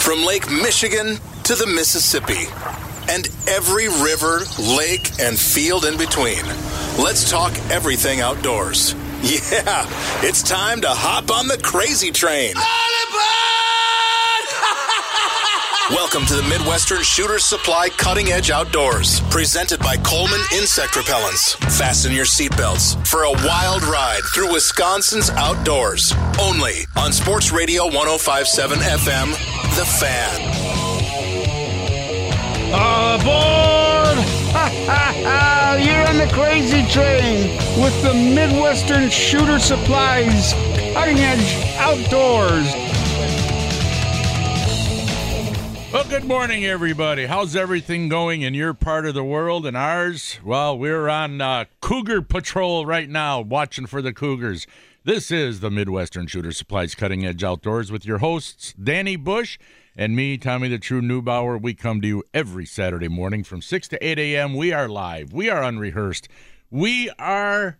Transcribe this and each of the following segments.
From Lake Michigan to the Mississippi and every river, lake, and field in between. Let's talk everything outdoors. Yeah, it's time to hop on the crazy train. Welcome to the Midwestern Shooter Supply Cutting Edge Outdoors, presented by Coleman Insect Repellents. Fasten your seatbelts for a wild ride through Wisconsin's outdoors. Only on Sports Radio 1057 FM, The Fan. Aboard! You're on the crazy train with the Midwestern Shooter Supplies Cutting Edge Outdoors. Well, good morning, everybody. How's everything going in your part of the world and ours? Well, we're on uh, Cougar Patrol right now, watching for the Cougars. This is the Midwestern Shooter Supplies Cutting Edge Outdoors with your hosts, Danny Bush and me, Tommy the True Newbauer. We come to you every Saturday morning from 6 to 8 a.m. We are live, we are unrehearsed, we are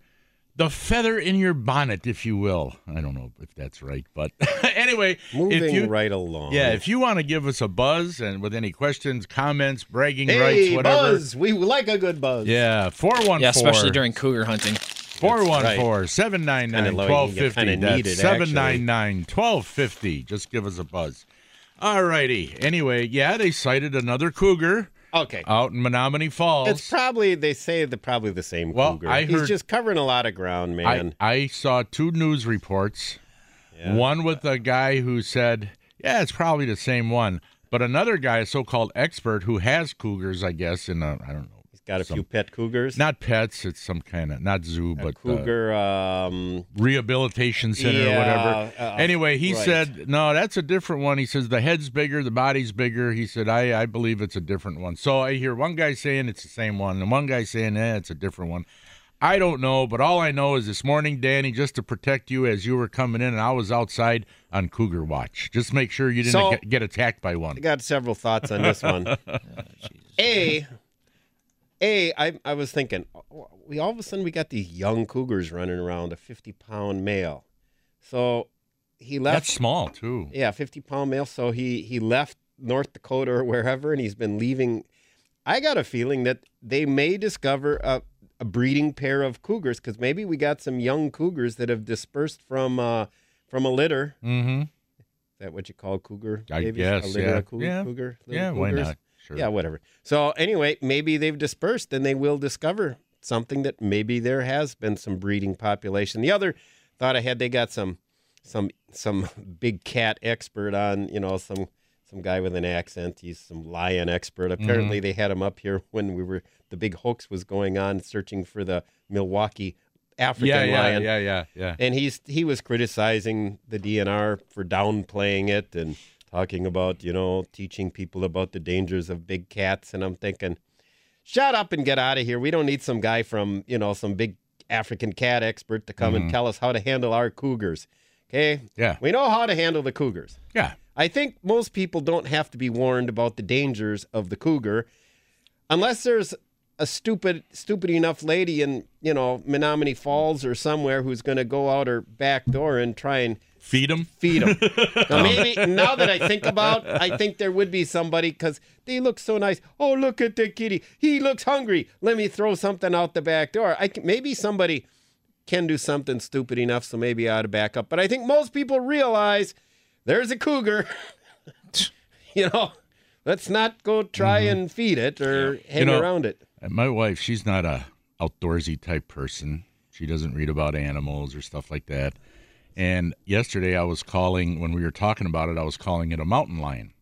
the feather in your bonnet, if you will. I don't know if that's right, but anyway, Moving if you, right along. yeah, if you want to give us a buzz and with any questions, comments, bragging hey, rights, whatever. buzz. We like a good buzz. Yeah, 414. Yeah, especially during cougar hunting. 414 799 Kinda low, you 1250. kinda That's need it, actually. 799 1250. Just give us a buzz. All righty. Anyway, yeah, they sighted another cougar Okay. out in Menomonee Falls. It's probably they say they're probably the same Well, cougar. I He's just covering a lot of ground, I, man. I saw two news reports. Yeah. One with a guy who said, yeah, it's probably the same one. But another guy, a so called expert, who has cougars, I guess, in a, I don't know. He's got a some- few pet cougars. Not pets, it's some kind of, not zoo, a but uh, cougar. um, rehabilitation center or whatever. uh, anyway, he right. said, no, that's a different one. He says the head's bigger, the body's bigger. He said, I, I believe it's a different one. So I hear one guy saying it's the same one, and one guy saying, eh, it's a different one. I don't know, but all I know is this morning, Danny, just to protect you as you were coming in, and I was outside on Cougar Watch. Just make sure you didn't So- get, get attacked by one. I got several thoughts on this one. a, a, I, I was thinking, we all of a sudden we got these young cougars running around, a fifty pound male. So he left. That's small too. Yeah, fifty pound male. So he he left North Dakota or wherever, and he's been leaving. I got a feeling that they may discover a, a breeding pair of cougars because maybe we got some young cougars that have dispersed from uh, from a litter. Mm-hmm. Is that what you call cougar? I babies? guess, a litter yeah. Yeah. cougar Yeah, why not? Sure. Yeah, whatever. So anyway, maybe they've dispersed, and they will discover something that maybe there has been some breeding population. The other thought I had, they got some some some big cat expert on, you know, some some guy with an accent. He's some lion expert. Apparently, Mm-hmm. they had him up here when we were the big hoax was going on, searching for the Milwaukee African Yeah, yeah, lion yeah, yeah, yeah. and he's he was criticizing the DNR for downplaying it and talking about you know teaching people about the dangers of big cats and I'm thinking shut up and get out of here we don't need some guy from you know some big African cat expert to come and tell us how to handle our cougars okay Yeah. we know how to handle the cougars Yeah. I think most people don't have to be warned about the dangers of the cougar unless there's a stupid stupid enough lady in, you know, Menomonee Falls or somewhere who's going to go out her back door and try and Feed them. feed them. now maybe now that I think about, I think there would be somebody cuz they look so nice. Oh, look at the kitty. He looks hungry. Let me throw something out the back door. I can, maybe somebody can do something stupid enough so maybe I ought to back up. But I think most people realize there's a cougar. you know, let's not go try mm-hmm. and feed it or hang know- around it. And My wife, she's not a outdoorsy type person. She doesn't read about animals or stuff like that. And yesterday I was calling when we were talking about it, I was calling it a mountain lion.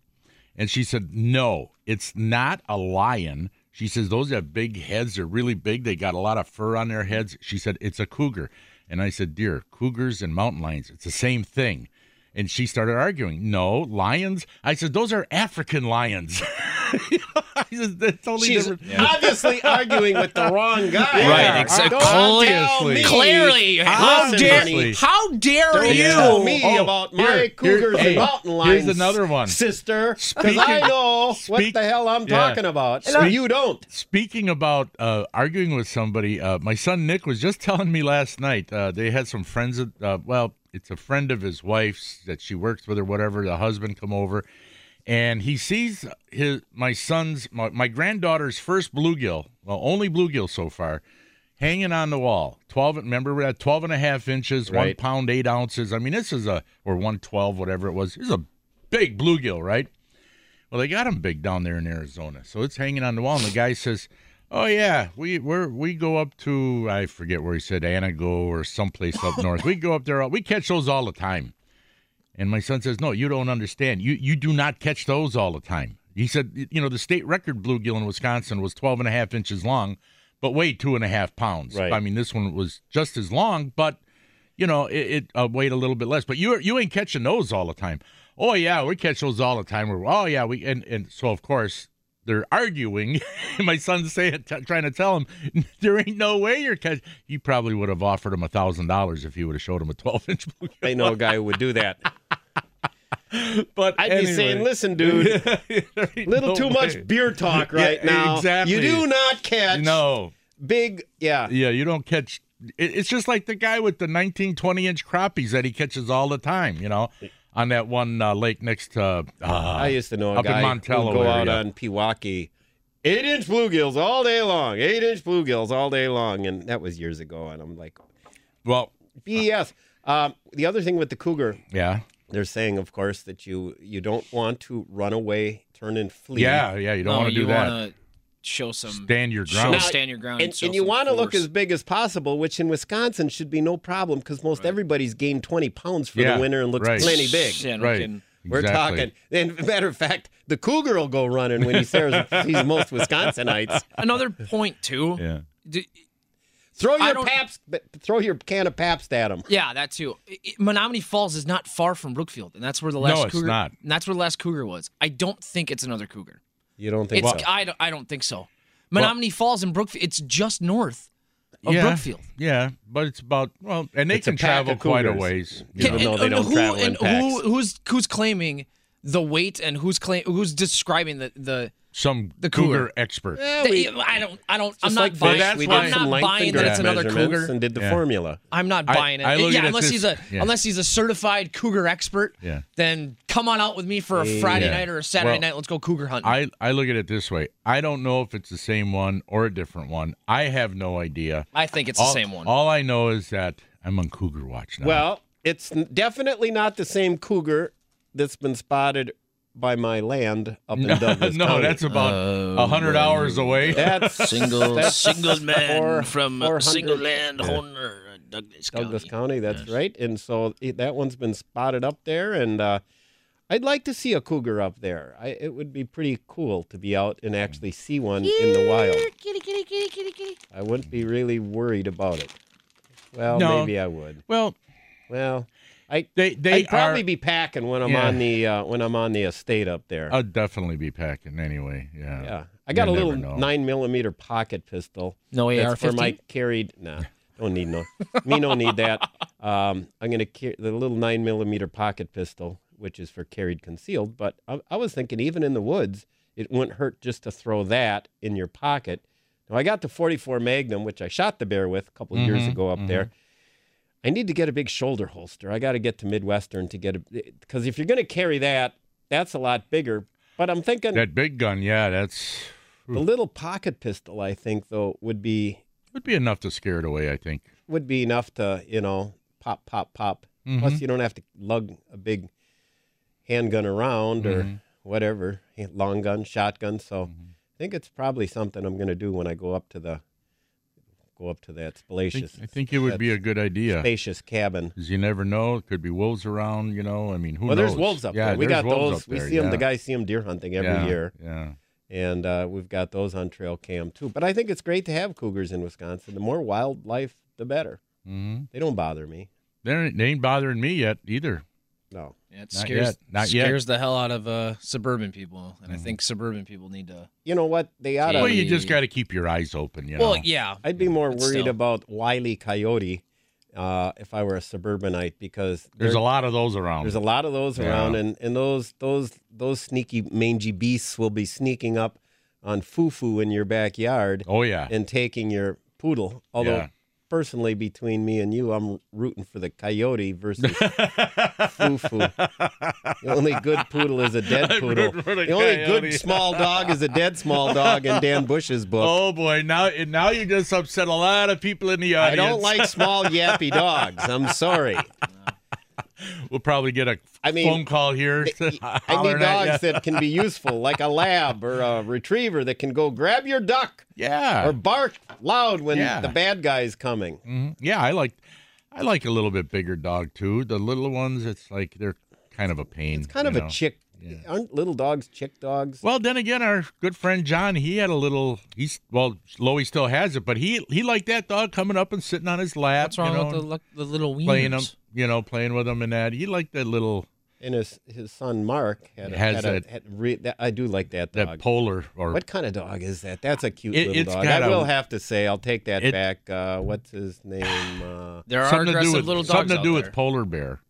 And she said, "No, it's not a lion." She says those have big heads, they're really big, they got a lot of fur on their heads. She said it's a cougar. And I said, "Dear, cougars and mountain lions, it's the same thing." And she started arguing. No, lions. I said, those are African lions. I said, that's totally She's different. obviously arguing with the wrong guy. Right, exactly. Don't tell me. Clearly, how Listen, dare honey, how dare Don't you? tell me Oh, about my here, here- cougars hey, and mountain lions. here's another one. sister. Because I know what the hell I'm yeah. talking about. Speak- you don't. Speaking about uh, arguing with somebody, uh, my son Nick was just telling me last night. Uh, they had some friends. Of, uh, well, it's a friend of his wife's that she works with or whatever. The husband come over, and he sees his my son's my, my granddaughter's first bluegill. Well, only bluegill so far. Hanging on the wall, twelve. Remember, we're at 12 and a half inches, one Right. pound eight ounces. I mean, this is a or one twelve, whatever it was. This is a big bluegill, right? Well, they got them big down there in Arizona, so it's hanging on the wall. And the guy says, "Oh yeah, we we're, we go up to I forget where he said Anago or someplace up north. We go up there. We catch those all the time." And my son says, "No, you don't understand. You you do not catch those all the time." He said, "You know, the state record bluegill in Wisconsin was 12 and a half inches long, but weighed two and a half pounds. Right. I mean, this one was just as long, but." You know, it, it uh, weighed a little bit less, but you you ain't catching those all the time. Oh yeah, we catch those all the time. We're, oh yeah, we and and so of course they're arguing. My son's saying, t- trying to tell him, there ain't no way you're catching. He probably would have offered him a thousand dollars if he would have showed him a twelve inch. I know a guy who would do that. But I'd anyway. be saying, listen, dude, little no too way. much beer talk right Yeah, now. exactly. You do not catch No, big, yeah. yeah, you don't catch. It's just like the guy with the 19, 20 inch crappies that he catches all the time. You know, on that one uh, lake next to. Uh, I used to know a up in guy who Montello would go out on Pewaukee, eight inch bluegills all day long, eight inch bluegills all day long, and that was years ago. And I'm like, well, BS. Um, the other thing with the cougar, yeah, they're saying, of course, that you you don't want to run away, turn and flee. yeah, yeah. You don't no, want to do that. want to show some Stand your show ground. Now, stand your ground, And, show and you want to look as big as possible, which in Wisconsin should be no problem because most everybody's gained 20 pounds for Yeah, the winter and looks right. plenty big. Yeah, no Right. kidding. We're Exactly. talking. And matter of fact, the cougar will go running when he sees, sees most Wisconsinites. Another point too. Yeah. D- Throw your don't- throw your can of paps at him. Yeah, that too. I- I- Menomonee Falls is not far from Brookfield, and that's where the last No, it's cougar. not. And that's where the last cougar was. I don't think it's another cougar. You don't think It's so? I don't, I don't think so. Menomonee Falls and Brookfield. It's just north of yeah, Brookfield. Yeah, but it's about well, and they It's can pack travel quite a ways. you Can- know. Even though they don't who, travel in packs. who, who's who's claiming the weight and who's claim who's describing the the. Some The cougar, cougar. expert. Yeah, we- I don't. I don't. I'm like not buying. that's we why- did I'm some not length buying and that it's another cougar. and did the Yeah. formula. I'm not buying I it. look yeah, unless this- he's a yeah. unless he's a certified cougar expert. Yeah. Then come on out with me for a Friday Yeah. night or a Saturday Well, night. Let's go cougar hunting. I, I look at it this way. I don't know if it's the same one or a different one. I have no idea. I think it's all, the same one. All I know is that I'm on Cougar Watch now. Well, it's definitely not the same cougar that's been spotted by my land up in Douglas no, County. that's about a hundred hours away. That's single that's single man four- from 400 single land owner Douglas, Douglas County. County. That's right. And so it, that one's been spotted up there, and uh, I'd like to see a cougar up there. I, it would be pretty cool to be out and actually see one in the wild. Kitty, kitty, kitty, kitty, kitty. I wouldn't be really worried about it. Well, No. maybe I would. Well, Well, I they they I'd probably are. be packing when I'm Yeah. on the uh, when I'm on the estate up there. I'll definitely be packing anyway. Yeah. yeah, I got You a little know. nine millimeter pocket pistol. No That's for my carried. Nah, don't need no. Me don't need that. Um, I'm gonna carry the little nine millimeter pocket pistol, which is for carried concealed. But I, I was thinking, even in the woods, it wouldn't hurt just to throw that in your pocket. Now I got the 44 Magnum, which I shot the bear with a couple of years ago up there. I need to get a big shoulder holster. I got to get to Midwestern to get a because if you're gonna carry that, that's a lot bigger. But I'm thinking That big gun, yeah, that's the little pocket pistol. I think though would be would be enough to scare it away. I think. would be enough to you know pop pop pop. Mm-hmm. Plus you don't have to lug a big handgun around Mm-hmm. or whatever long gun, shotgun. So Mm-hmm. I think it's probably something I'm going to do when I go up to the go up to that I think, spacious. I think it would be a good idea. spacious cabin. Because you never know. It could be wolves around, you know. I mean, who well, knows? there's wolves up yeah, there. We got those. up We there, see them. The guys see them deer hunting every Yeah, year, Yeah. and uh, we've got those on trail cam too. But I think it's great to have cougars in Wisconsin. The more wildlife, the better. hmm They don't bother me. They ain't, they ain't bothering me yet either. No. Yeah, it Not scares yet. Not yet. scares the hell out of uh, suburban people, and Mm-hmm. I think suburban people need to. You know what? They ought to. Well, you just got to keep your eyes open. You know. Well, yeah, I'd be more But worried still. about Wiley Coyote uh, if I were a suburbanite because There's they're- a lot of those around. There's a lot of those Yeah. around, and, and those those those sneaky mangy beasts will be sneaking up on foo-foo in your backyard oh yeah. and taking your poodle. Although Yeah. Personally, between me and you, I'm rooting for the coyote versus foo-foo. The only good poodle is a dead poodle. the The only good small dog is a dead small dog in Dan Bush's book. Oh boy! Now, now you just upset a lot of people in the audience. I don't like small yappy dogs. I'm sorry. We'll probably get a I mean, phone call here. I need dogs that can be useful, like a lab or a retriever that can go grab your duck Yeah. or bark loud when Yeah. the bad guy's coming. Mhm. Yeah, I like, I like a little bit bigger dog too. The little ones, it's like they're kind of a pain. It's kind of a know. Chick. Aren't little dogs chick dogs? Well, then again, our good friend John, he had a little. He's well, Loey still has it, but he he liked that dog coming up and sitting on his lap. what's wrong you know, with the, the little wieners? playing him? You know, playing with him and that. He liked that little And his his son Mark had, a, Has had, a, that- had re, that, I do like that dog. that polar or what kind of dog is that? That's a cute It- little dog. got I a- will have to say, I'll take that It- back. Uh, what's his name? Uh, There are something to do aggressive with little dogs something to out do there. with polar bear.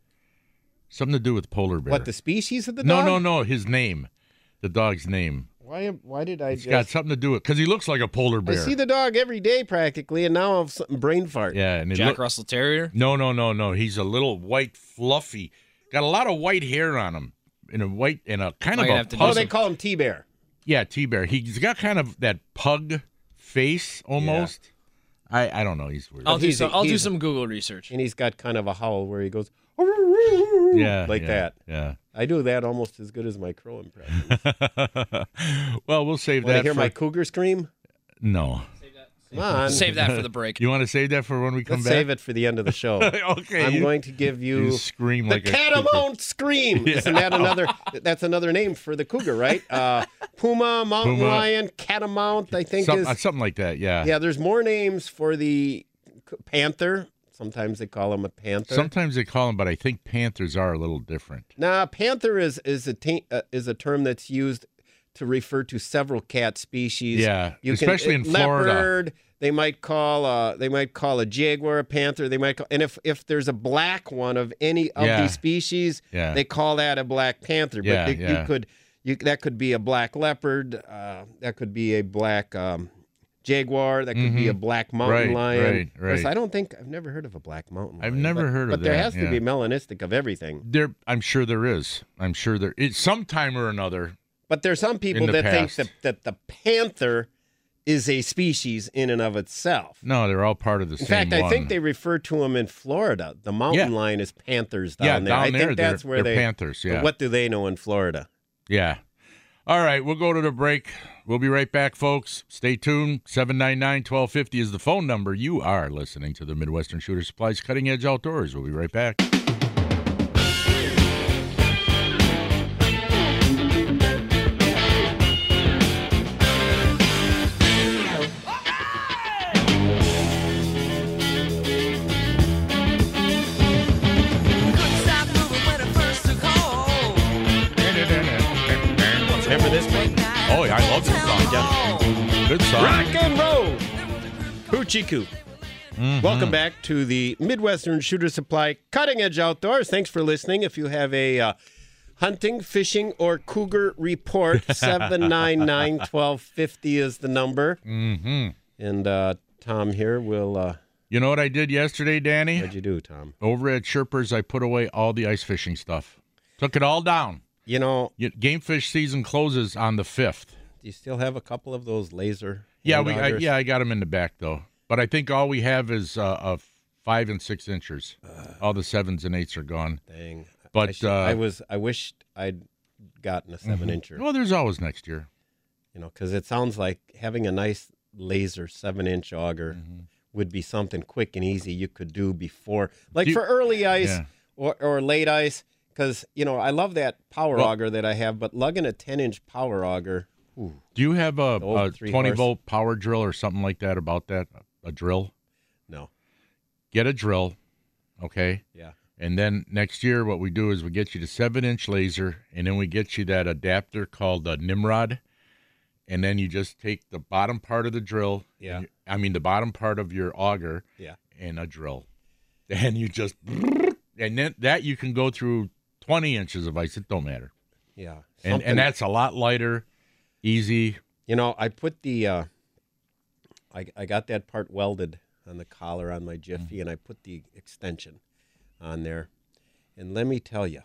Something to do with polar bear. what the species of the no, dog? no, no. No. His name, the dog's name. Why? am- Why did I It's just? got something to do with because he looks like a polar bear. I bear. see the dog every day practically, and now I have something brain fart. yeah, and it Jack look- Russell Terrier. No, no, no, no. He's a little white, fluffy. Got a lot of white hair on him, in a white, in a kind Might of a have do Oh, pug- they call him T Bear. yeah, T bear. He's got kind of that pug face almost. I I don't know. He's weird. I'll do he's a- some. I'll do he's- some Google research. and he's got kind of a howl where he goes yeah, like yeah, that. Yeah. I do that almost as good as my crow impression. well, we'll save Want to that. hear for, my cougar scream? no. Come on, Save that for the break. You want to save that for when we come let's back? save it for the end of the show. okay. I'm you, going to give you, you scream the like a catamount cougar. scream. Isn't that another? That's another name for the cougar, right? Uh, Puma, mountain Puma. lion, catamount. I think Some- is uh, something like that. Yeah. yeah. There's more names for the panther. Sometimes they call him a panther. Sometimes they call them, but I think panthers are a little different. Nah, panther is is a ta- uh, is a term that's used to refer to several cat species. Yeah, You especially can, in Florida. Leopard, they might call uh they might call a jaguar a panther. They might call, and if if there's a black one of any of Yeah. these species, Yeah. they call that a black panther. But Yeah, they- yeah. you could you that could be a black leopard. Uh, that could be a black. Um, Jaguar, that could be a black mountain Mm-hmm. Right, lion. right, right. I don't think I've never heard of a black mountain lion. I've never but- heard of But there that, has to be melanistic of everything. There, I'm sure there is. I'm sure there is sometime or another. But there's some people that think that, that the panther is a species in and of itself. No, they're all part of the In same In fact, I think they refer to them in Florida. The mountain Yeah. lion is panthers down yeah, there. down I there, think that's where they're they panthers. but Yeah, What do they know in Florida? yeah. All right, we'll go to the break. We'll be right back, folks. Stay tuned. 799 1250 is the phone number. You are listening to the Midwestern Shooter Supplies Cutting Edge Outdoors. We'll be right back. Good song. Rock and roll. Hoochie Koo. Mm-hmm. Welcome back to the Midwestern Shooter Supply Cutting Edge Outdoors. Thanks for listening. If you have a uh, hunting, fishing, or cougar report, 799 1250 is the number. Mm-hmm. And uh, Tom here will. Uh, You know what I did yesterday, Danny? what'd you do, Tom? Over at Sherpers, I put away all the ice fishing stuff. Took it all down. You know, Game fish season closes on the 5th. Do you still have a couple of those laser? Yeah, we I, yeah I got them in the back though, but I think all we have is uh, of five and six inchers. all the sevens and eights are gone. Dang. But, I, should- uh, I was. I wished I'd gotten a 7 incher. Well, there's always next year. you know, because it sounds like having a nice laser seven inch auger Mm-hmm. would be something quick and easy you could do before, like Do you- for early ice Yeah. or, or late ice. Because you know, I love that power Well- auger that I have, but lugging a ten inch power auger, ooh, Do you have a, a 20 horse. volt power drill or something like that about that? A drill? no, Get a drill, okay? yeah, And then next year, what we do is we get you to seven inch laser, and then we get you that adapter called the Nimrod. And then you just take the bottom part of the drill. Yeah. you- I mean, the bottom part of your auger Yeah. and a drill. And you just, and then that you can go through 20 inches of ice. It don't matter. Yeah. And, and that's a lot lighter, easy. You know, I put the, uh, I, I got that part welded on the collar on my Jiffy, mm. and I put the extension on there. And let me tell you,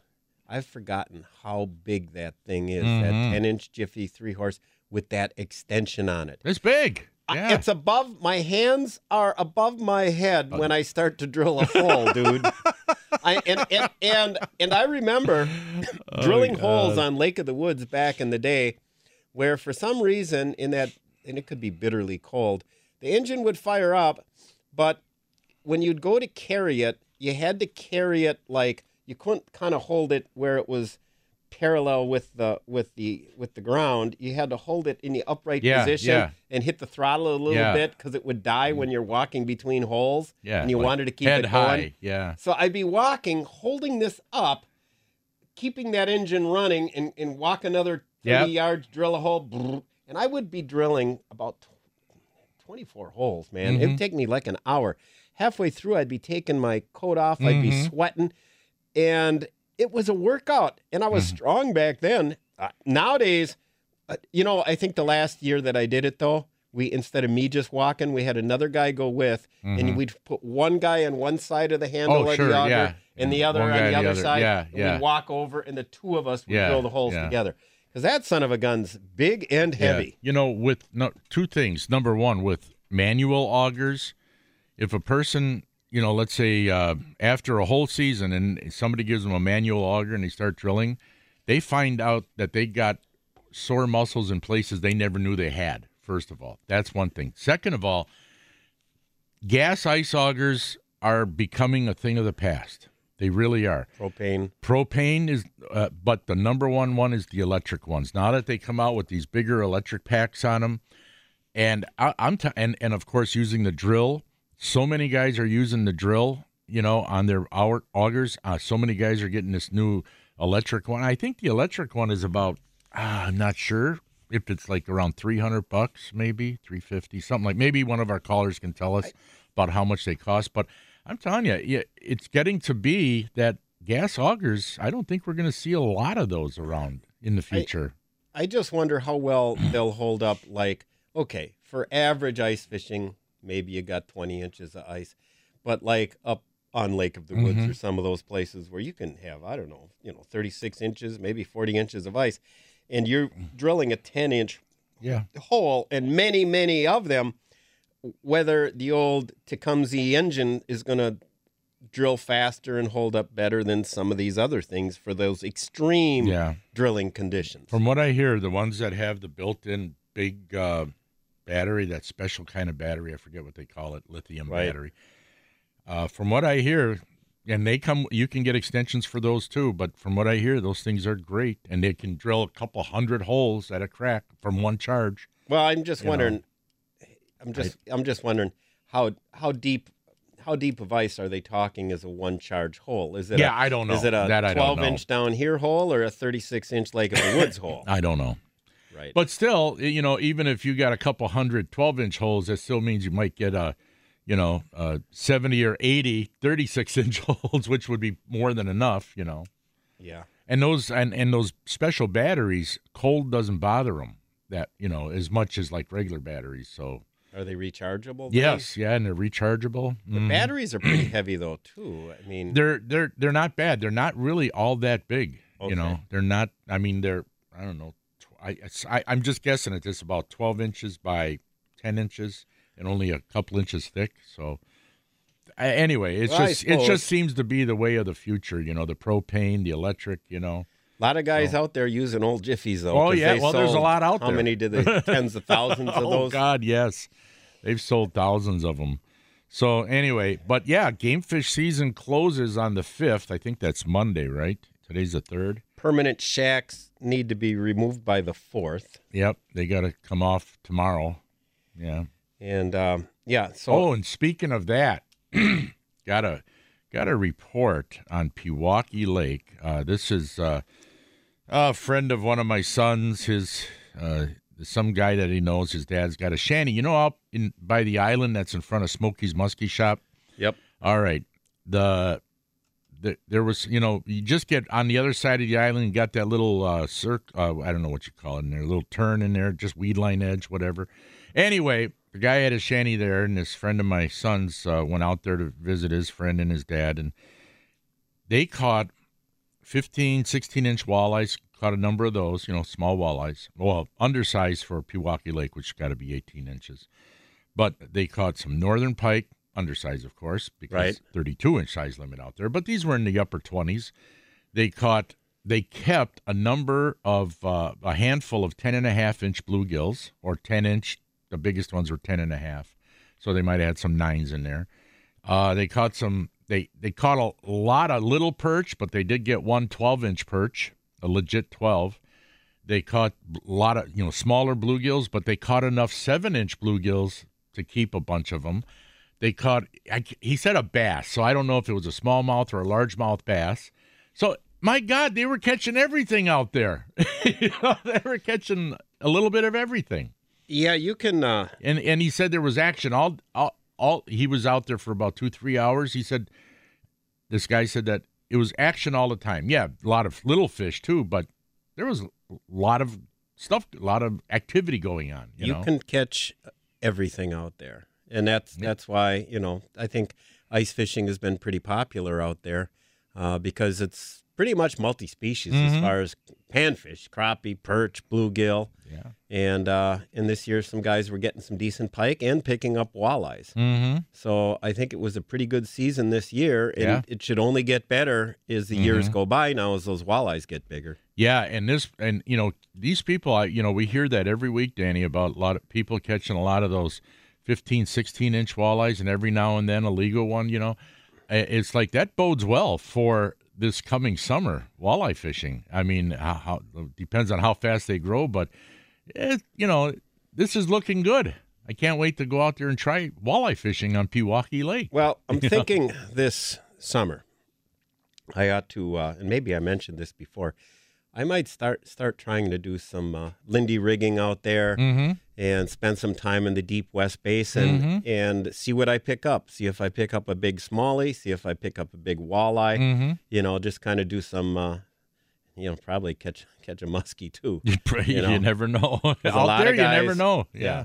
I've forgotten how big that thing is. That mm-hmm. 10 inch Jiffy three horse with that extension on it. It's big. I- Yeah. It's above my hands are above my head uh. when I start to drill a hole, dude. I and, and and and I remember oh, drilling holes on Lake of the Woods back in the day, where for some reason in that and it could be bitterly cold, the engine would fire up, but when you'd go to carry it, you had to carry it like you couldn't kind of hold it where it was parallel with the with the with the ground. You had to hold it in the upright Yeah, position yeah. and hit the throttle a little Yeah. bit because it would die when you're walking between holes. yeah. and you like wanted to keep it high. going. Yeah. So I'd be walking, holding this up, keeping that engine running, and, and walk another 30 Yep. yards, drill a hole, and I would be drilling about 24 holes, man. It'd take me like an hour. Halfway through, I'd be taking my coat off, I'd be sweating, and it was a workout. And I was strong back then. Uh, nowadays, uh, you know, I think the last year that I did it though, we instead of me just walking, we had another guy go with, and we'd put one guy on one side of the handle Mm-hmm. Oh, of sure, the auger, yeah. and the other one on the on the other other. side. Yeah, and yeah. We'd walk over, and the two of us would Yeah, drill the holes together. Because that son of a gun's big and Yeah. heavy. You know, with no, two things. Number one, with manual augers, if a person, you know, let's say uh, after a whole season and somebody gives them a manual auger and they start drilling, they find out that they got sore muscles in places they never knew they had. First of all, that's one thing. Second of all, gas ice augers are becoming a thing of the past. They really are. Propane. Propane is, uh, but the number one one is the electric ones. Now that they come out with these bigger electric packs on them, and I, I'm t- and and of course using the drill. So many guys are using the drill, you know, on their au- augers. Uh, so many guys are getting this new electric one. I think the electric one is about. Uh, I'm not sure if it's like around 300 bucks, maybe 350, something like. Maybe one of our callers can tell us about how much they cost. But I'm telling you, yeah, it's getting to be that gas augers. I don't think we're going to see a lot of those around in the future. I just wonder how well they'll hold up. Like, okay, for average ice fishing, maybe you got 20 inches of ice, but like up on Lake of the Woods Mm-hmm. or some of those places where you can have, I don't know, you know, 36 inches, maybe 40 inches of ice, and you're drilling a 10 inch yeah. hole, and many, many of them, whether the old Tecumseh engine is going to drill faster and hold up better than some of these other things for those extreme Yeah. drilling conditions. From what I hear, the ones that have the built-in big uh, battery, that special kind of battery, I forget what they call it, lithium Right. battery. Uh, from what I hear, and they come, you can get extensions for those too. But from what I hear, those things are great, and they can drill a couple hundred holes at a crack from one charge. Well, I'm just wondering, know. I'm just I'm just wondering how how deep how deep of ice are they talking as a one charge hole? Is it Yeah, a, I don't know. Is it a That 12 inch down here hole or a 36 inch Lake of the Woods hole? I don't know. Right. But still, you know, even if you got a couple hundred 12 inch holes, that still means you might get a, you know, uh, 70 or 80 36 inch holes, which would be more than enough, you know. yeah. And those and, and those special batteries, cold doesn't bother them that you know as much as like regular batteries. So Are they rechargeable? yes, yeah, and they're rechargeable. The Mhm. batteries are pretty heavy though too. I mean, They're they're they're not bad. They're not really all that big. Okay. You know, they're not. I mean, they're I don't know. tw- I, I I'm just guessing at this about 12 inches by 10 inches and only a couple inches thick. So anyway, it's Well, just it just seems to be the way of the future. You know, the propane, the electric. You know. A lot of guys out there using old Jiffies though. Oh yeah, well, there's a lot out there. How many did they? Tens of thousands of oh those. Oh God, yes, they've sold thousands of them. So anyway, but yeah, game fish season closes on the fifth. I think that's Monday, right? Today's the third. Permanent shacks need to be removed by the fourth, Yep, they got to come off tomorrow. Yeah. and um, yeah. So Oh, and speaking of that, got a got a report on Pewaukee Lake. Uh, this is uh, a friend of one of my sons. His uh, some guy that he knows. His dad's got a shanty. You know, up in by the island that's in front of Smokey's Muskie Shop. Yep. All right. The, the there was you know you just get on the other side of the island. You got that little uh, circ. Uh, I don't know what you call it in there. Little turn in there, just weed line edge, whatever. Anyway, the guy had a shanty there, and this friend of my son's uh, went out there to visit his friend and his dad, and they caught 15, 16 inch walleyes. Caught a number of those, you know, small walleyes. Well, undersized for Pewaukee Lake, which got to be 18 inches. But they caught some northern pike, undersized, of course, because Right. 32 inch size limit out there. But these were in the upper 20s. They caught, they kept a number of, uh, a handful of 10 and a half inch bluegills or 10 inch. The biggest ones were 10 and a half. So they might have had some nines in there. Uh, they caught some. They they caught a lot of little perch, but they did get one 12 inch perch, a legit 12. They caught a lot of you know smaller bluegills, but they caught enough seven inch bluegills to keep a bunch of them. They caught. I, he said a bass, so I don't know if it was a smallmouth or a largemouth bass. So my God, they were catching everything out there. you know, they were catching a little bit of everything Yeah, you can. Uh, and and he said there was action all all, all he was out there for about two three hours. He said this guy said that it was action all the time. Yeah a lot of little fish too but there was a lot of stuff a lot of activity going on you, you, know? can catch everything out there, and that's that's why you know I think ice fishing has been pretty popular out there uh, because it's pretty much multi-species as far as panfish, crappie, perch, bluegill, yeah and uh, and this year some guys were getting some decent pike and picking up walleyes. mm-hmm So I think it was a pretty good season this year, and Yeah. it should only get better as the years go by. Now, as those walleyes get bigger. yeah and this and you know these people i you know we hear that every week danny about a lot of people catching a lot of those 15 16 inch walleyes and every now and then a legal one you know it's like that bodes well for this coming summer walleye fishing i mean how, how depends on how fast they grow but it, you know this is looking good i can't wait to go out there and try walleye fishing on pewaukee lake Well, I'm thinking this summer, I ought to, uh, and maybe I mentioned this before. I might start start trying to do some uh, Lindy rigging out there mm-hmm and spend some time in the deep West Basin and see what I pick up. See if I pick up a big smallie. See if I pick up a big walleye. mm-hmm You know, just kind of do some. Uh, you know, probably catch catch a muskie too. you, you, You never know out there of you never know Yeah.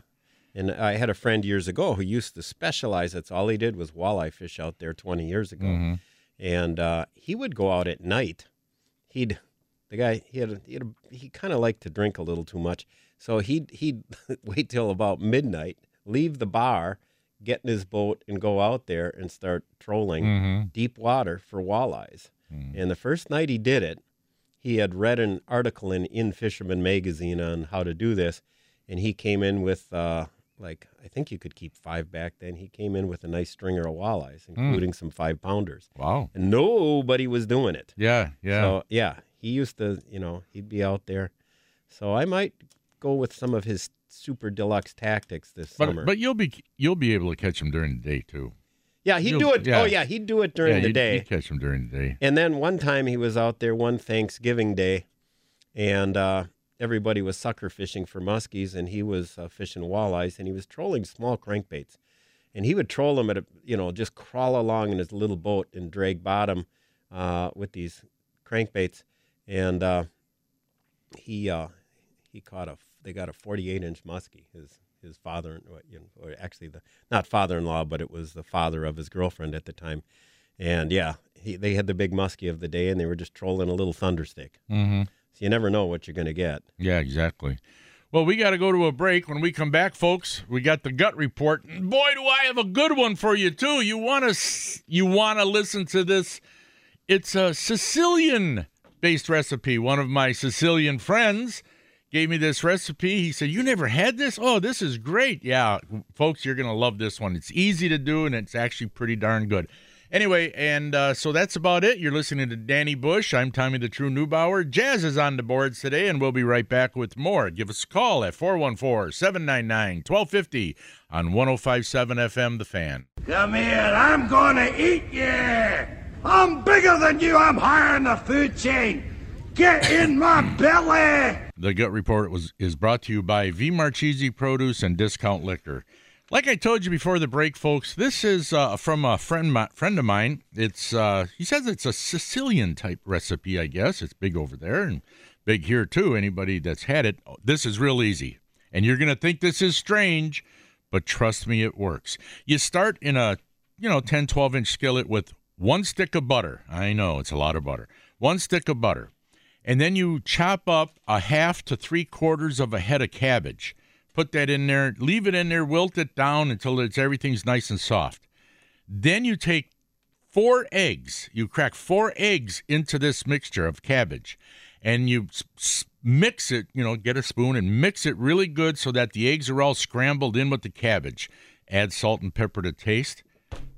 And I had a friend years ago who used to specialize. That's all he did was walleye fish out there 20 years ago. Mm-hmm. And uh, he would go out at night. He'd the guy he had a, he, had a, he kind of liked to drink a little too much, so he'd he'd wait till about midnight, leave the bar, get in his boat, and go out there and start trolling Mm-hmm. deep water for walleyes. And the first night he did it, he had read an article in In-Fisherman magazine on how to do this, and he came in with uh, like I think you could keep five back then. He came in with a nice stringer of walleyes, including some five pounders, wow and nobody was doing it. yeah yeah So yeah, he used to, you know, he'd be out there. So I might go with some of his super deluxe tactics this But summer. but you'll be you'll be able to catch them during the day too. Yeah, he'd you'll- do it. yeah. Oh yeah, he'd do it during yeah, the day. catch them during the day. And then one time he was out there one Thanksgiving day, and uh, everybody was sucker fishing for muskies, and he was uh, fishing walleyes, and he was trolling small crankbaits, and he would troll them at a you know just crawl along in his little boat and drag bottom uh, with these crankbaits, and uh, he uh, he caught a they got a 48 inch muskie. His his father, you know, or actually the not father-in-law, but it was the father of his girlfriend at the time. And yeah, he, they had the big muskie of the day, and they were just trolling a little thunderstick. Mm-hmm. So you never know what you're going to get. Yeah, exactly. Well, we got to go to a break. When we come back, folks, we got the gut report. And boy, do I have a good one for you too. You want to you want to listen to this? It's a Sicilian-based recipe. One of my Sicilian friends gave me this recipe. He said, "You never had this? Oh, this is great. Yeah, folks, you're going to love this one. It's easy to do and it's actually pretty darn good." Anyway, and uh, so that's about it. You're listening to Danny Bush. I'm Tommy the True Newbauer. Jazz is on the boards today, and we'll be right back with more. Give us a call at 414 799 1250 on 1057 FM The Fan. Come here, I'm gonna eat you! I'm bigger than you, I'm higher in the food chain! Get in my belly! The Gut Report was is brought to you by V Marchese Produce and Discount Liquor. Like I told you before the break, folks, this is uh, from a friend mi- friend of mine. It's uh, he says it's a Sicilian type recipe. I guess it's big over there and big here too. Anybody that's had it, this is real easy. And you're gonna think this is strange, but trust me, it works. You start in a you know 10, 12 inch skillet with one stick of butter. I know it's a lot of butter. One stick of butter and then you chop up a half to three quarters of a head of cabbage. Put that in there, leave it in there, wilt it down until it's everything's nice and soft. Then you take four eggs. You crack four eggs into this mixture of cabbage, and you mix it. You know, get a spoon and mix it really good so that the eggs are all scrambled in with the cabbage. Add salt and pepper to taste.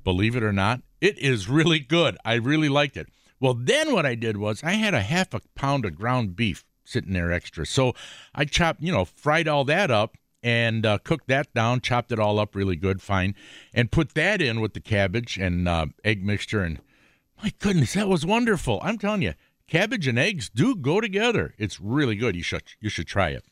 Believe it or not, it is really good. I really liked it. Well, then what I did was I had a half a pound of ground beef sitting there extra. So I chopped, you know, fried all that up and uh, cooked that down, chopped it all up really good, fine, and put that in with the cabbage and uh, egg mixture. And my goodness, that was wonderful. I'm telling you, cabbage and eggs do go together. It's really good. You should you should try it.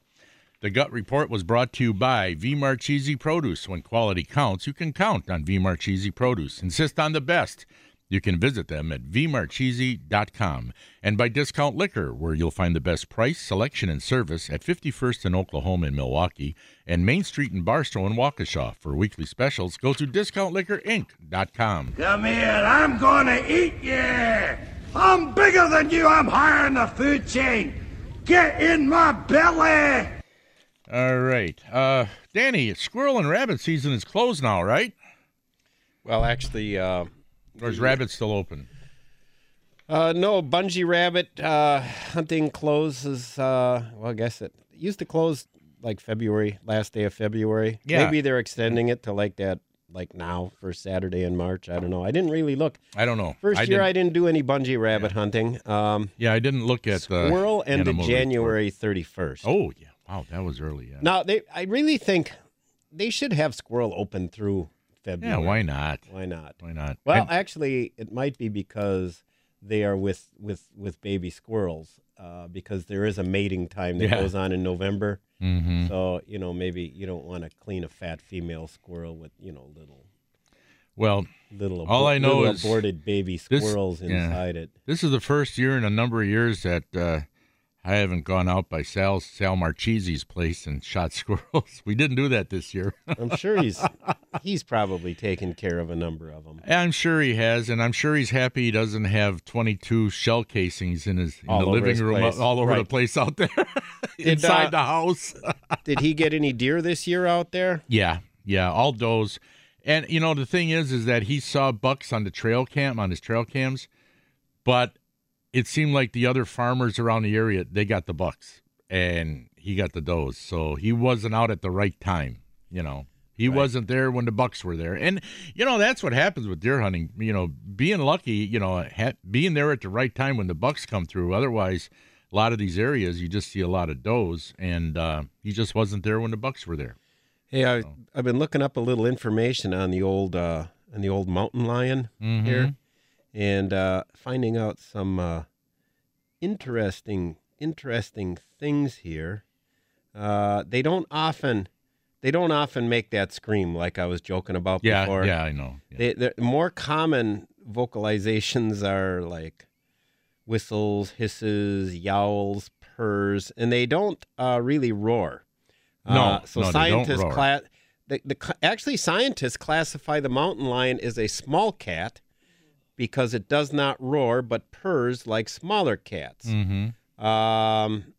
The Gut Report was brought to you by V Marchese Produce. When quality counts, you can count on V Marchese Produce. Insist on the best. You can visit them at vmarchese.com and by Discount Liquor, where you'll find the best price, selection, and service at 51st in Oklahoma and Milwaukee and Main Street in Barstow and Waukesha. For weekly specials, go to discountliquorinc.com. Come here, I'm gonna eat you! I'm bigger than you, I'm higher in the food chain! Get in my belly! All right. Uh, Danny, squirrel and rabbit season is closed now, right? Well, actually, uh, Or is rabbit still open? uh, no, bungee rabbit uh, hunting closes. Uh, well, I guess it used to close like February, last day of February. Yeah. Maybe they're extending it to like that, like now for Saturday in March. I don't know. I didn't really look. I don't know. First I year, didn't- I didn't do any bungee rabbit hunting. Um, Yeah, I didn't look at the squirrel ended. January 31st. Oh, yeah. Wow, that was early. Yeah. Now they, I really think they should have squirrel open through yeah, why not? Why not? Why not? Well, And- actually, it might be because they are with with with baby squirrels. Uh, because there is a mating time that Yeah. goes on in November. Mhm. So you know maybe you don't want to clean a fat female squirrel with you know little well, little All I know is aborted baby this- squirrels yeah. inside it. this is the first year in a number of years that uh, I haven't gone out by Sal Sal Marchese's place and shot squirrels. We didn't do that this year. I'm sure he's he's probably taken care of a number of them. I'm sure he has, and I'm sure he's happy he doesn't have 22 shell casings in his in All the living room, place. all over the place out there, Did, inside uh, the house. Did he get any deer this year out there? Yeah, yeah, all does. And you know the thing is, is that he saw bucks on the trail cam on his trail cams, but it seemed like the other farmers around the area they got the bucks and he got the does. So he wasn't out at the right time. You know, he wasn't there when the bucks were there. And you know that's what happens with deer hunting. You know, being lucky, you know, ha- being there at the right time when the bucks come through. Otherwise. A lot of these areas, you just see a lot of does, and uh, he just wasn't there when the bucks were there. Hey, I, I've been looking up a little information on the old uh, on the old mountain lion here, and uh, finding out some uh, interesting interesting things here. Uh, they don't often they don't often make that scream like I was joking about Yeah, before. yeah, I know. Yeah. They, the more common vocalizations are like whistles, hisses, yowls, purrs, and they don't uh, really roar. No, Uh, so no, scientists roar. the, the, actually scientists classify the mountain lion as a small cat because it does not roar but purrs like smaller cats. Mm-hmm. Um,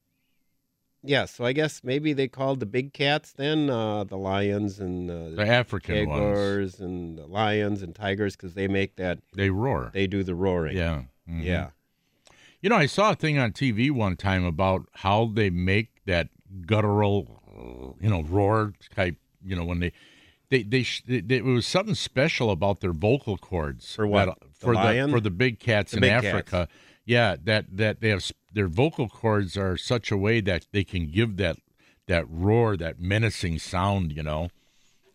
yeah, so I guess maybe they called the big cats then uh, the lions and uh, The African ones, and the lions and tigers because they make that they roar. they do the roaring. yeah, mhm. yeah. You know, I saw a thing on TV one time about how they make that guttural, you know, roar type. You know, when they. They, they, they, they- it was something special about their vocal cords For what? that- The for the lion? for the big cats The in big cats. Africa. Yeah, that that they have their vocal cords are such a way that they can give that that roar, that menacing sound, you know,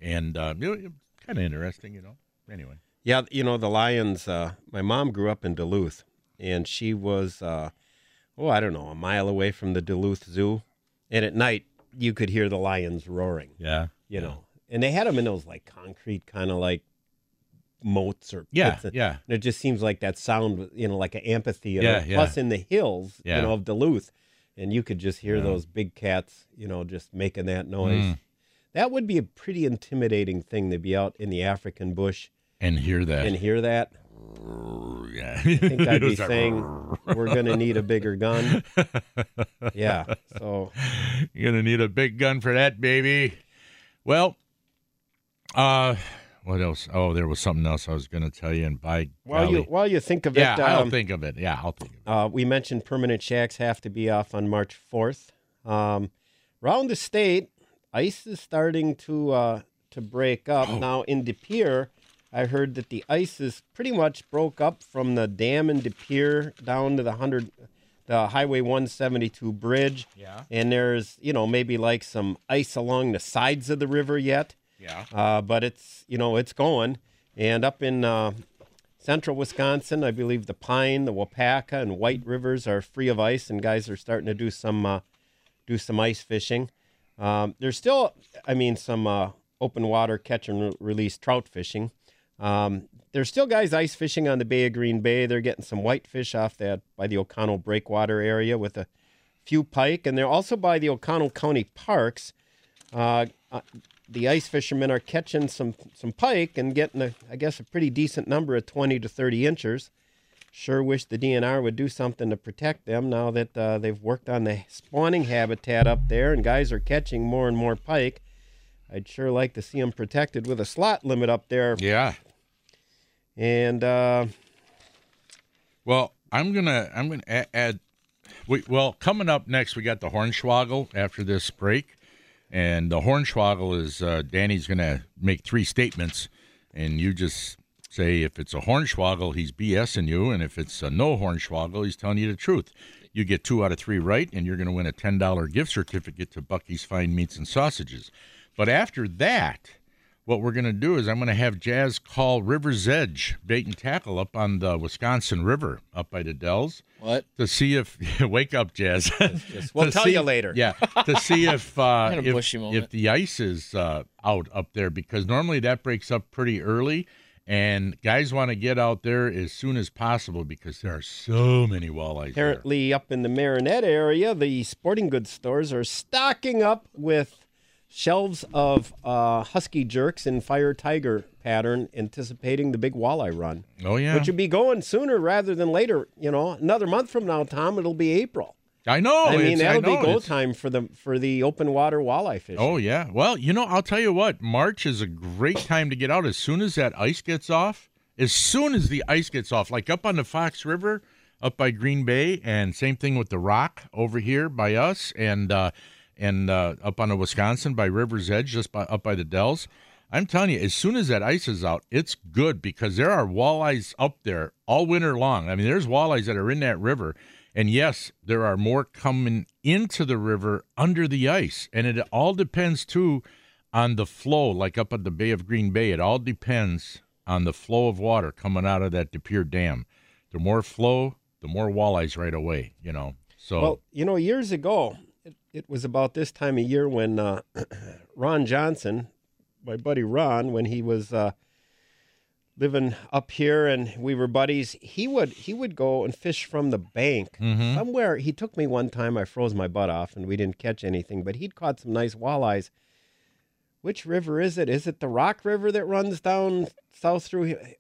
and uh, kind of interesting, you know. anyway. Yeah, you know the lions. Uh, my mom grew up in Duluth, and she was, uh, oh, I don't know, a mile away from the Duluth Zoo, and at night you could hear the lions roaring. Yeah. You know, and they had them in those like concrete kind of like moats or Yeah, pits. yeah. And it just seems like that sound, you know, like an amphitheater. Yeah, yeah. Plus in the hills, Yeah. you know, of Duluth, and you could just hear Yeah. those big cats, you know, just making that noise. Mm. That would be a pretty intimidating thing to be out in the African bush And hear that. and hear that. yeah. I think I'd be saying we're going to need a bigger gun. Yeah. So You're gonna need a big gun for that, baby. Well, uh, what else? Oh, there was something else I was gonna tell you. And by while you while you think of yeah, it, I'll um, think of it. Yeah, I'll think of it. Uh, we mentioned permanent shacks have to be off on March 4th. Um, around the state, ice is starting to uh, to break up. Now in De Pere, I heard that the ice is pretty much broke up from the dam in De Pere down to the hundred, the Highway 172 bridge. Yeah. And there's you know maybe like some ice along the sides of the river yet. Yeah. Uh, but it's you know it's going, and up in uh, central Wisconsin, I believe the Pine, the Waupaca, and White rivers are free of ice, and guys are starting to do some uh, do some ice fishing. Um, there's still, I mean, some uh, open water catch and re- release trout fishing. Um, there's still guys ice fishing on the Bay of Green Bay. They're getting some whitefish off that by the Oconto breakwater area with a few pike, and they're also by the Oconto County parks. Uh, uh, the ice fishermen are catching some some pike and getting a, I guess, a pretty decent number of 20 to 30 inchers. Sure wish the DNR would do something to protect them now that uh, they've worked on the spawning habitat up there and guys are catching more and more pike. I'd sure like to see them protected with a slot limit up there. Yeah. And uh, Well, I'm gonna I'm gonna add. add we, well, coming up next, we got the Hornswoggle after this break, and the Hornswoggle is uh, Danny's gonna make three statements, and you just say if it's a Hornswoggle, he's BSing you, and if it's a no Hornswoggle, he's telling you the truth. You get two out of three right, and you're gonna win a ten dollar gift certificate to Bucky's Fine Meats and Sausages. But after that, what we're going to do is I'm going to have Jazz call River's Edge bait and tackle up on the Wisconsin River up by the Dells What? to see if wake up Jazz. we'll To tell see- you later. Yeah, to see if uh, if, if the ice is uh, out up there because normally that breaks up pretty early. And guys want to get out there as soon as possible because there are so many walleyes there. Apparently, up in the Marinette area, the sporting goods stores are stocking up with shelves of uh, husky jerks in fire tiger pattern, anticipating the big walleye run, Oh yeah, which would be going sooner rather than later. You know, another month from now, Tom, it'll be April. I know. I mean, that'll know, be go time for the for the open water walleye fishing. Oh yeah. Well, you know, I'll tell you what. March is a great time to get out. As soon as that ice gets off, as soon as the ice gets off, like up on the Fox River, up by Green Bay, and same thing with the Rock over here by us, and uh, and uh, up on the Wisconsin by River's Edge, just by, up by the Dells. I'm telling you, as soon as that ice is out, it's good because there are walleyes up there all winter long. I mean, there's walleyes that are in that river. And yes, there are more coming into the river under the ice. And it all depends, too, on the flow, like up at the Bay of Green Bay. It all depends on the flow of water coming out of that De Pere Dam. The more flow, the more walleyes right away, you know. So, Well, you know, years ago, it, was about this time of year when uh, Ron Johnson, my buddy Ron, when he was uh, living up here and we were buddies, he would he would go and fish from the bank Mm-hmm. somewhere. He took me one time. I froze my butt off and we didn't catch anything, but he'd caught some nice walleyes. Which river is it? Is it the Rock River that runs down south through here?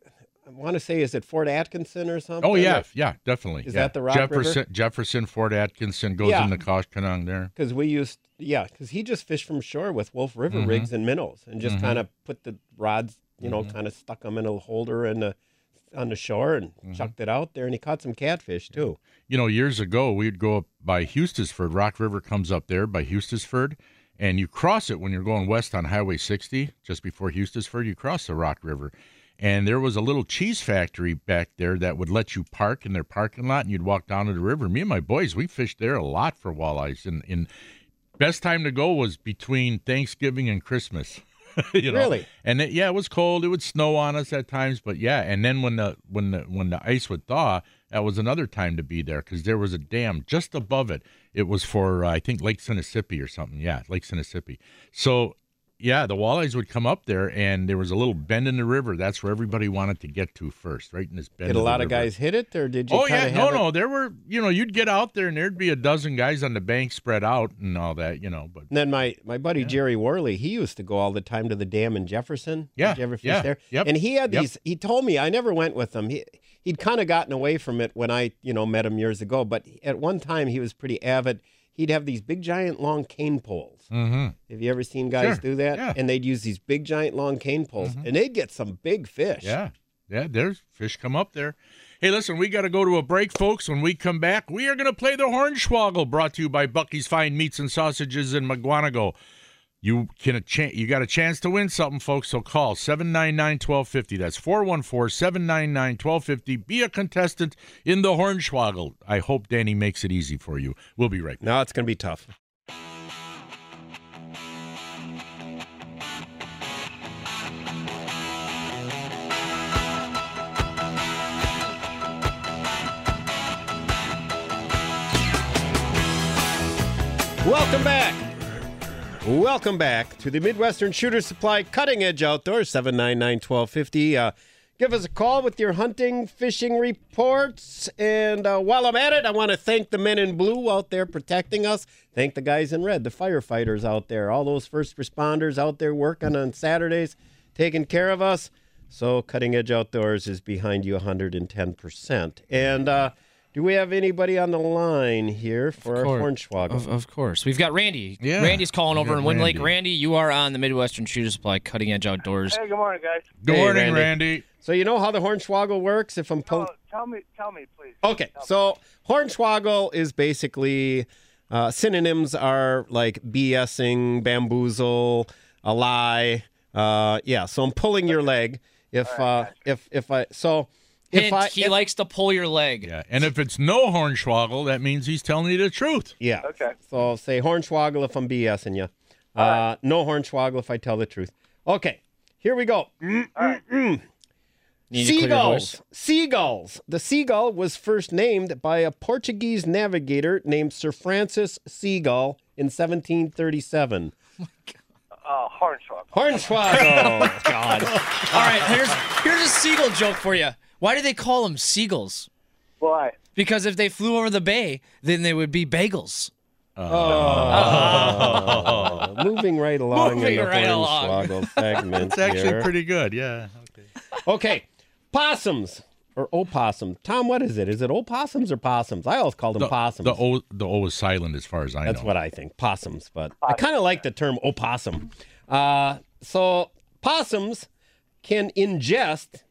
I want to say, is it Fort Atkinson or something? oh, yeah, yeah, definitely. Is yeah. that the Rock River? Jefferson, Jefferson, Fort Atkinson goes Yeah. in the Koshkonong there. because we used yeah because he just fished from shore with wolf river Mm-hmm. rigs and minnows and just kind of put the rods you know kind of stuck them in a holder and the on the shore and Mm-hmm. chucked it out there and he caught some catfish too you know, years ago, we'd go up by Hustisford. Rock River comes up there by Hustisford, and you cross it when you're going west on Highway 60, just before Hustisford. You cross the Rock River. And there was a little cheese factory back there that would let you park in their parking lot, and you'd walk down to the river. Me and my boys, we fished there a lot for walleyes. And, and best time to go was between Thanksgiving and Christmas. you know? Really? And it, yeah, it was cold. It would snow on us at times, but yeah. And then when the when the when the ice would thaw, that was another time to be there because there was a dam just above it. It was for uh, I think Lake Sinissippi or something. Yeah, Lake Sinissippi. So yeah, the walleyes would come up there, and there was a little bend in the river. That's where everybody wanted to get to first, right in this bend. Did a lot of river. guys hit it, or did you? Oh yeah, kinda no, it- no. There were, you know, you'd get out there and there'd be a dozen guys on the bank spread out and all that, you know. But And then my, my buddy Jerry Worley, he used to go all the time to the dam in Jefferson. Yeah, Did you ever fish yeah, there? yep, And he had yep. these. He told me I never went with him. He he'd kind of gotten away from it when I you know met him years ago. But at one time he was pretty avid. He'd have these big giant long cane poles. mm-hmm. Have you ever seen guys Sure, do that? yeah. Mm-hmm. And they'd use these big giant long cane poles, and they'd get some big fish. yeah, yeah. There's fish come up there. Hey, listen, we got to go to a break, folks. When we come back, we are going to play the Hornswoggle, brought to you by Bucky's Fine Meats and Sausages in Mukwonago. You can a you got a chance to win something, folks. So call 799-1250. That's 414-799-1250. Be a contestant in the Hornswoggle. I hope Danny makes it easy for you. We'll be right back. No, it's going to be tough. Welcome back. Welcome back to the Midwestern Shooter Supply Cutting Edge Outdoors, 799 1250. Uh, give us a call with your hunting, fishing reports. And uh, while I'm at it, I want to thank the men in blue out there protecting us. Thank the guys in red, the firefighters out there, all those first responders out there working on Saturdays, taking care of us. So, Cutting Edge Outdoors is behind you 110%. And uh, do we have anybody on the line here for our course. Hornswoggle? Of, of course. We've got Randy. Yeah, Randy's calling over in Wind Lake. Randy. Randy, you are on the Midwestern Shooter Supply Cutting Edge Outdoors. Hey, good morning, guys. Good Hey, morning, Randy. Randy. So you know how the hornswoggle works? If I'm pull- Oh, tell me, tell me, please. okay, so hornswoggle is basically uh, synonyms are like BSing, bamboozle, a lie. Uh, yeah, so I'm pulling your leg. If uh, if if I so if I he if- likes to pull your leg. Yeah, and if it's no Hornswoggle, that means he's telling you the truth. yeah Okay. So I'll say hornswoggle if I'm BSing you. Uh, no hornswoggle if I tell the truth. Okay, here we go. You need to clear. Seagulls. Seagulls. The seagull was first named by a Portuguese navigator named Sir Francis Seagull in 1737. Uh, Hornswoggle. Hornswoggle. Oh, God. All right, here's here's a seagull joke for you. Why do they call them seagulls? Why? Because if they flew over the bay, then they would be bagels. Oh. Moving right along Moving in the right along. Segment It's actually here. pretty good. Yeah. Okay, okay. possums or opossum. Tom, what is it? Is it opossums or possums? I always call them The, possums. the O the O is silent as far as I That's know. That's what I think. Possums, but I kind of like the term opossum. Uh, so possums can ingest, as-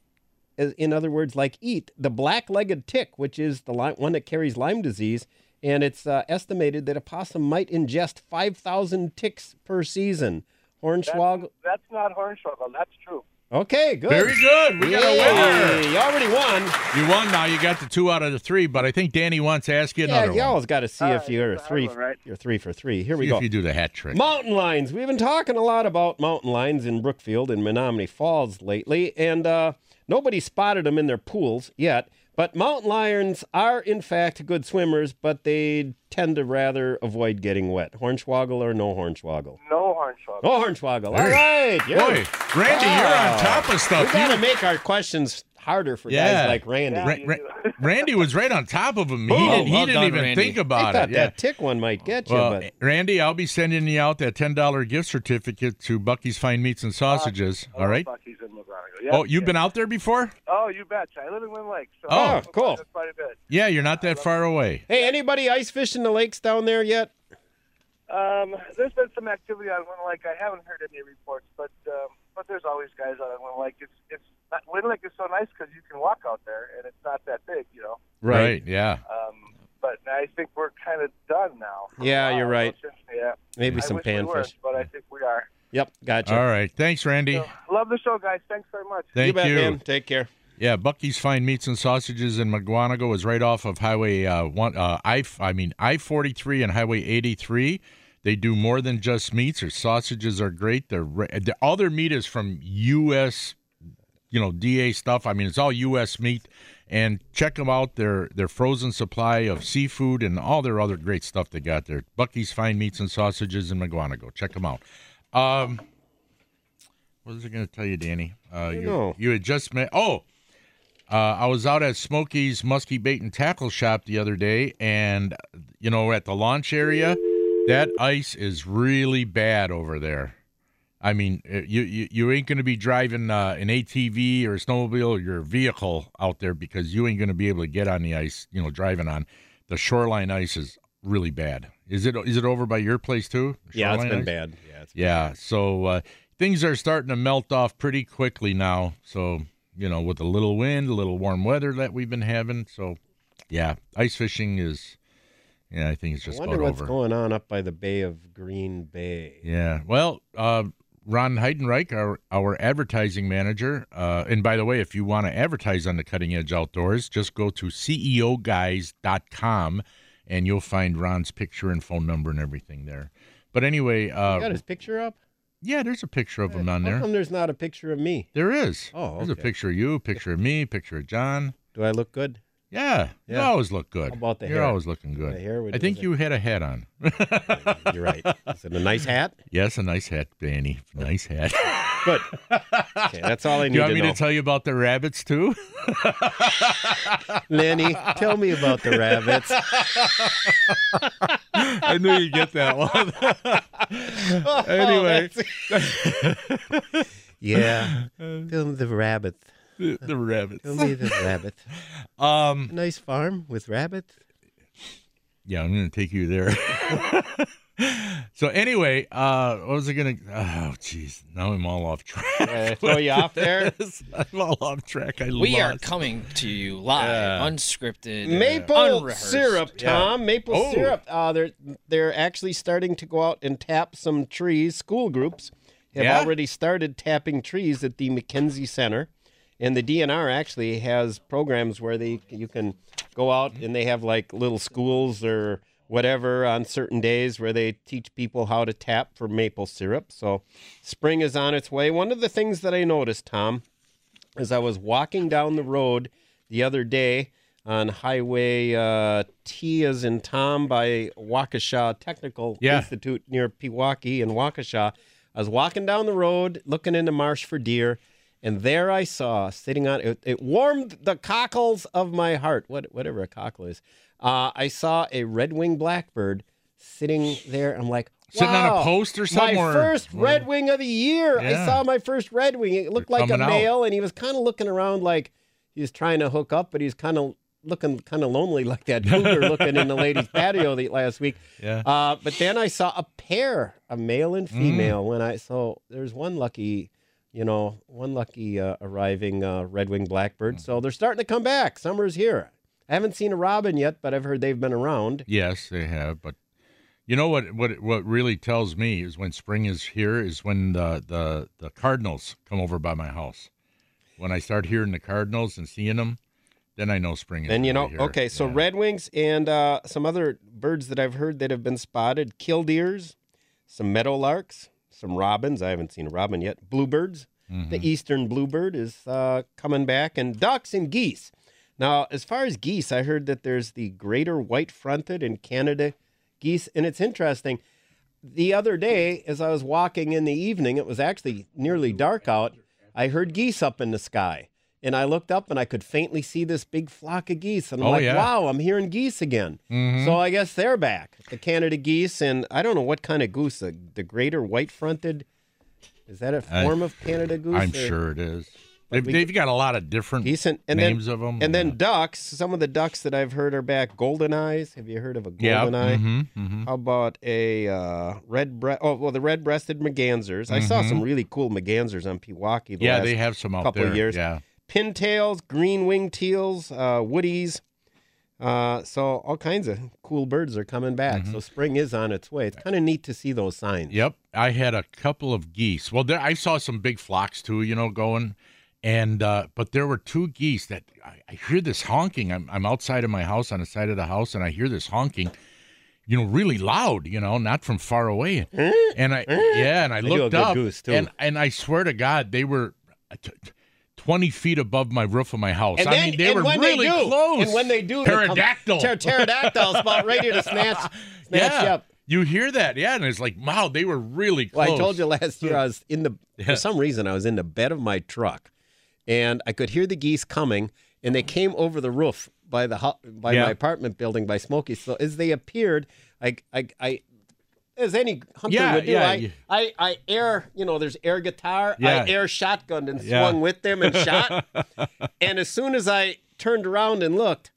in other words, like eat the black-legged tick, which is the li- one that carries Lyme disease, and it's uh, estimated that a possum might ingest 5,000 ticks per season. Hornswoggle. That's not Hornswoggle. That's true. Okay, good. Very good. We got a winner. Yay, You already won. You won now. You got the two out of the three, but I think Danny wants to ask you Yeah, another you one. always got to see if you're I three. will, right. You're three for three. Here we go. if you do the hat trick. Mountain lions. We've been talking a lot about mountain lions in Brookfield and Menomonee Falls lately, and uh, nobody spotted them in their pools yet. But mountain lions are, in fact, good swimmers, but they tend to rather avoid getting wet. Hornswoggle or no hornswoggle? No Hornswoggle. No hornswoggle. All right. Boy, Randy, you're on top of stuff. We stuff. got to make our questions harder for Yeah. guys like Randy. Yeah. Ra- Ra- Randy was right on top of him. He Oh, didn't, he well didn't done, even Randy. think I about thought it. Yeah. that tick one might get you, Well, but Randy, I'll be sending you out that ten dollar gift certificate to Bucky's Fine Meats and Sausages. I all right. love Bucky's in Yeah, Oh, you've yeah. been out there before? Oh, you betcha. I live in Wind Lake. So Oh, I'm cool. Quite a bit. Yeah, you're not that far away. hey, anybody ice fishing the lakes down there yet? Um, there's been some activity on Wind Lake. I haven't heard any reports, but um, but there's always guys out on Wind Lake. It's it's not, Wind Lake is so nice because you can walk out there and it's not that big, you know. Right, yeah. Um, but I think we're kind of done now. Yeah, while. you're right. Since- Yeah. Maybe I some wish we panfish. but I think we are. Yep, gotcha. All right. Thanks, Randy. So, love the show, guys. Thanks very much. Thank you bet, you. man. Take care. Yeah, Bucky's Fine Meats and Sausages in Mukwonago is right off of Highway uh, one. Uh, I I mean I forty three and Highway eighty three. They do more than just meats. Their sausages are great. They're, they're all their meat is from U.S. You know, DA stuff. I mean, it's all U.S. meat. And check them out. Their their frozen supply of seafood and all their other great stuff they got there. Bucky's Fine Meats and Sausages in Mukwonago. Check them out. Um, what was I going to tell you, Danny? Uh, you know. you had just met. Oh, uh, I was out at Smokey's Muskie Bait and Tackle Shop the other day, and you know, at the launch area, that ice is really bad over there. I mean, uh, you you, you ain't going to be driving uh, an ATV or a snowmobile or your vehicle out there because you ain't going to be able to get on the ice. You know, driving on the shoreline ice is really bad. Is it is it over by your place too? Yeah, it's been ice? bad. Yeah, it's Yeah, so uh, things are starting to melt off pretty quickly now. So you know, with a little wind, a little warm weather that we've been having. So yeah, ice fishing is. Yeah, I think it's I just wonder about what's over. going on up by the Bay of Green Bay. Yeah. Well, uh, Ron Heidenreich, our our advertising manager, uh, and by the way, if you want to advertise on the Cutting Edge Outdoors, just go to ceoguys.com and you'll find Ron's picture and phone number and everything there. But anyway, You uh, got his picture up? yeah, there's a picture of him on How there. come there's not a picture of me? There is. Oh, There's a picture of you, picture of me, picture of John. Do I look good? Yeah, you always look good. How about the You're hair? always looking good. The hair I think you had a hat on. You're right. Is it a nice hat? yes, a nice hat, Danny. Nice hat. Good. Okay, that's all I Do need you want to me know. to tell you about the rabbits too? Lenny, tell me about the rabbits. I knew you'd get that one. Oh, anyway, Yeah. Tell the rabbits. The, the rabbits. Tell me the rabbit. Um, A nice farm with rabbits. yeah, I'm going to take you there. so anyway, uh, what was I going to? Oh, jeez, now I'm all off track. Uh, throw you off there? I'm all off track. I We are coming to you live, Yeah. unscripted, Maple unrehearsed. syrup, Tom. Maple Oh. syrup. Uh, they're they're actually starting to go out and tap some trees. School groups have Yeah? already started tapping trees at the MacKenzie Center, and the DNR actually has programs where they you can go out and they have like little schools or whatever on certain days where they teach people how to tap for maple syrup. So spring is on its way. One of the things that I noticed, Tom, as I was walking down the road the other day on Highway uh, T as in Tom by Waukesha Technical Yeah. Institute near Pewaukee and Waukesha. I was walking down the road looking into marsh for deer, and there I saw sitting on it. It warmed the cockles of my heart. What whatever a cockle is. Uh, I saw a red winged blackbird sitting there. I'm like. Sitting on a post or somewhere. My first red wing of the year. I saw my first red wing. It looked They're like a coming out. male, and he was kind of looking around like he was trying to hook up, but he's kind of looking kind of lonely, like that cougar looking in the ladies' patio the, last week. Yeah. Uh, but then I saw a pair, a male and Mm. female. When I so there's one lucky, you know, one lucky uh, arriving uh, red winged blackbird. So they're starting to come back. Summer's here. I haven't seen a robin yet, but I've heard they've been around. Yes, they have. But you know what? What what really tells me is when spring is here is when the the the cardinals come over by my house. When I start hearing the cardinals and seeing them, then I know spring is. And you know, here. okay, so Yeah. redwings and uh, some other birds that I've heard that have been spotted: killdeers, some meadowlarks, some robins. I haven't seen a robin yet. Bluebirds. Mm-hmm. The eastern bluebird is uh, coming back, and ducks and geese. Now, as far as geese, I heard that there's the greater white-fronted and Canada geese, and it's interesting. The other day, as I was walking in the evening, it was actually nearly dark out. I heard geese up in the sky. And I looked up and I could faintly see this big flock of geese. And I'm Oh, like, yeah. wow, I'm hearing geese again. Mhm. So I guess they're back. The Canada geese. And I don't know what kind of goose, the, the greater white fronted. Is that a form of Canada goose? I'm or- sure it is. They've, we- they've got a lot of different Decent. And names then, of them. And then ducks. Some of the ducks that I've heard are back. Golden eyes. Have you heard of a yeah, golden eye? hmm hmm How about a uh, red breast? Oh, well, the red-breasted mergansers. I saw some really cool mergansers on Pewaukee. The Mm-hmm. yeah, they have some out couple there. of years. Yeah, Pintails, green-winged teals, uh, woodies. Uh, so all kinds of cool birds are coming back. Mm-hmm. So spring is on its way. It's kind of neat to see those signs. Yep, I had a couple of geese. Well, there, I saw some big flocks too. You know, going, and uh, but there were two geese that I, I hear this honking. I'm I'm outside of my house on the side of the house, and I hear this honking. you know, really loud, you know, not from far away. And I, yeah, and I a looked up, and and I swear to God, they were. uh, t- t- 20 feet above my roof of my house. And I then- mean, they were really they do, close. And when they do, they come- pterodactyl. Pter- pterodactyls about ready to snatch, snatch you yeah, up. you hear that? Yeah, and it's like, wow, they were really close. Well, I told you last year I was in the Yeah. for some reason I was in the bed of my truck, and I could hear the geese coming, and they came over the roof by the by Yeah. my apartment building by Smoky. So as they appeared, I I, I as any hunter Yeah, would do, yeah, I, I I air you know there's air guitar. I air shotgunned and swung with them and shot, and as soon as I turned around and looked.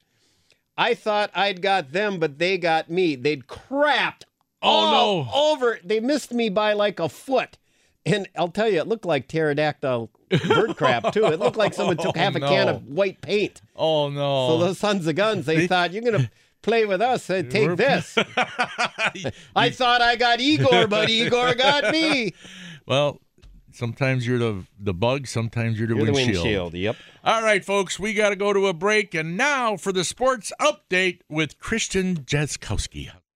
I thought I'd got them, but they got me. They'd crapped Oh, all no. over. They missed me by like a foot. And I'll tell you, it looked like pterodactyl bird crap too. It looked like someone took Oh, half a can of oh, white paint. Oh no! So those sons of guns, they thought you're gonna play with us. Uh, they take We're- this. I thought I got Igor, but Igor got me. well, sometimes you're the the bug, sometimes you're the, You're the windshield. windshield. Yep. All right, folks, we got to go to a break, and now for the sports update with Christian Jaskowski.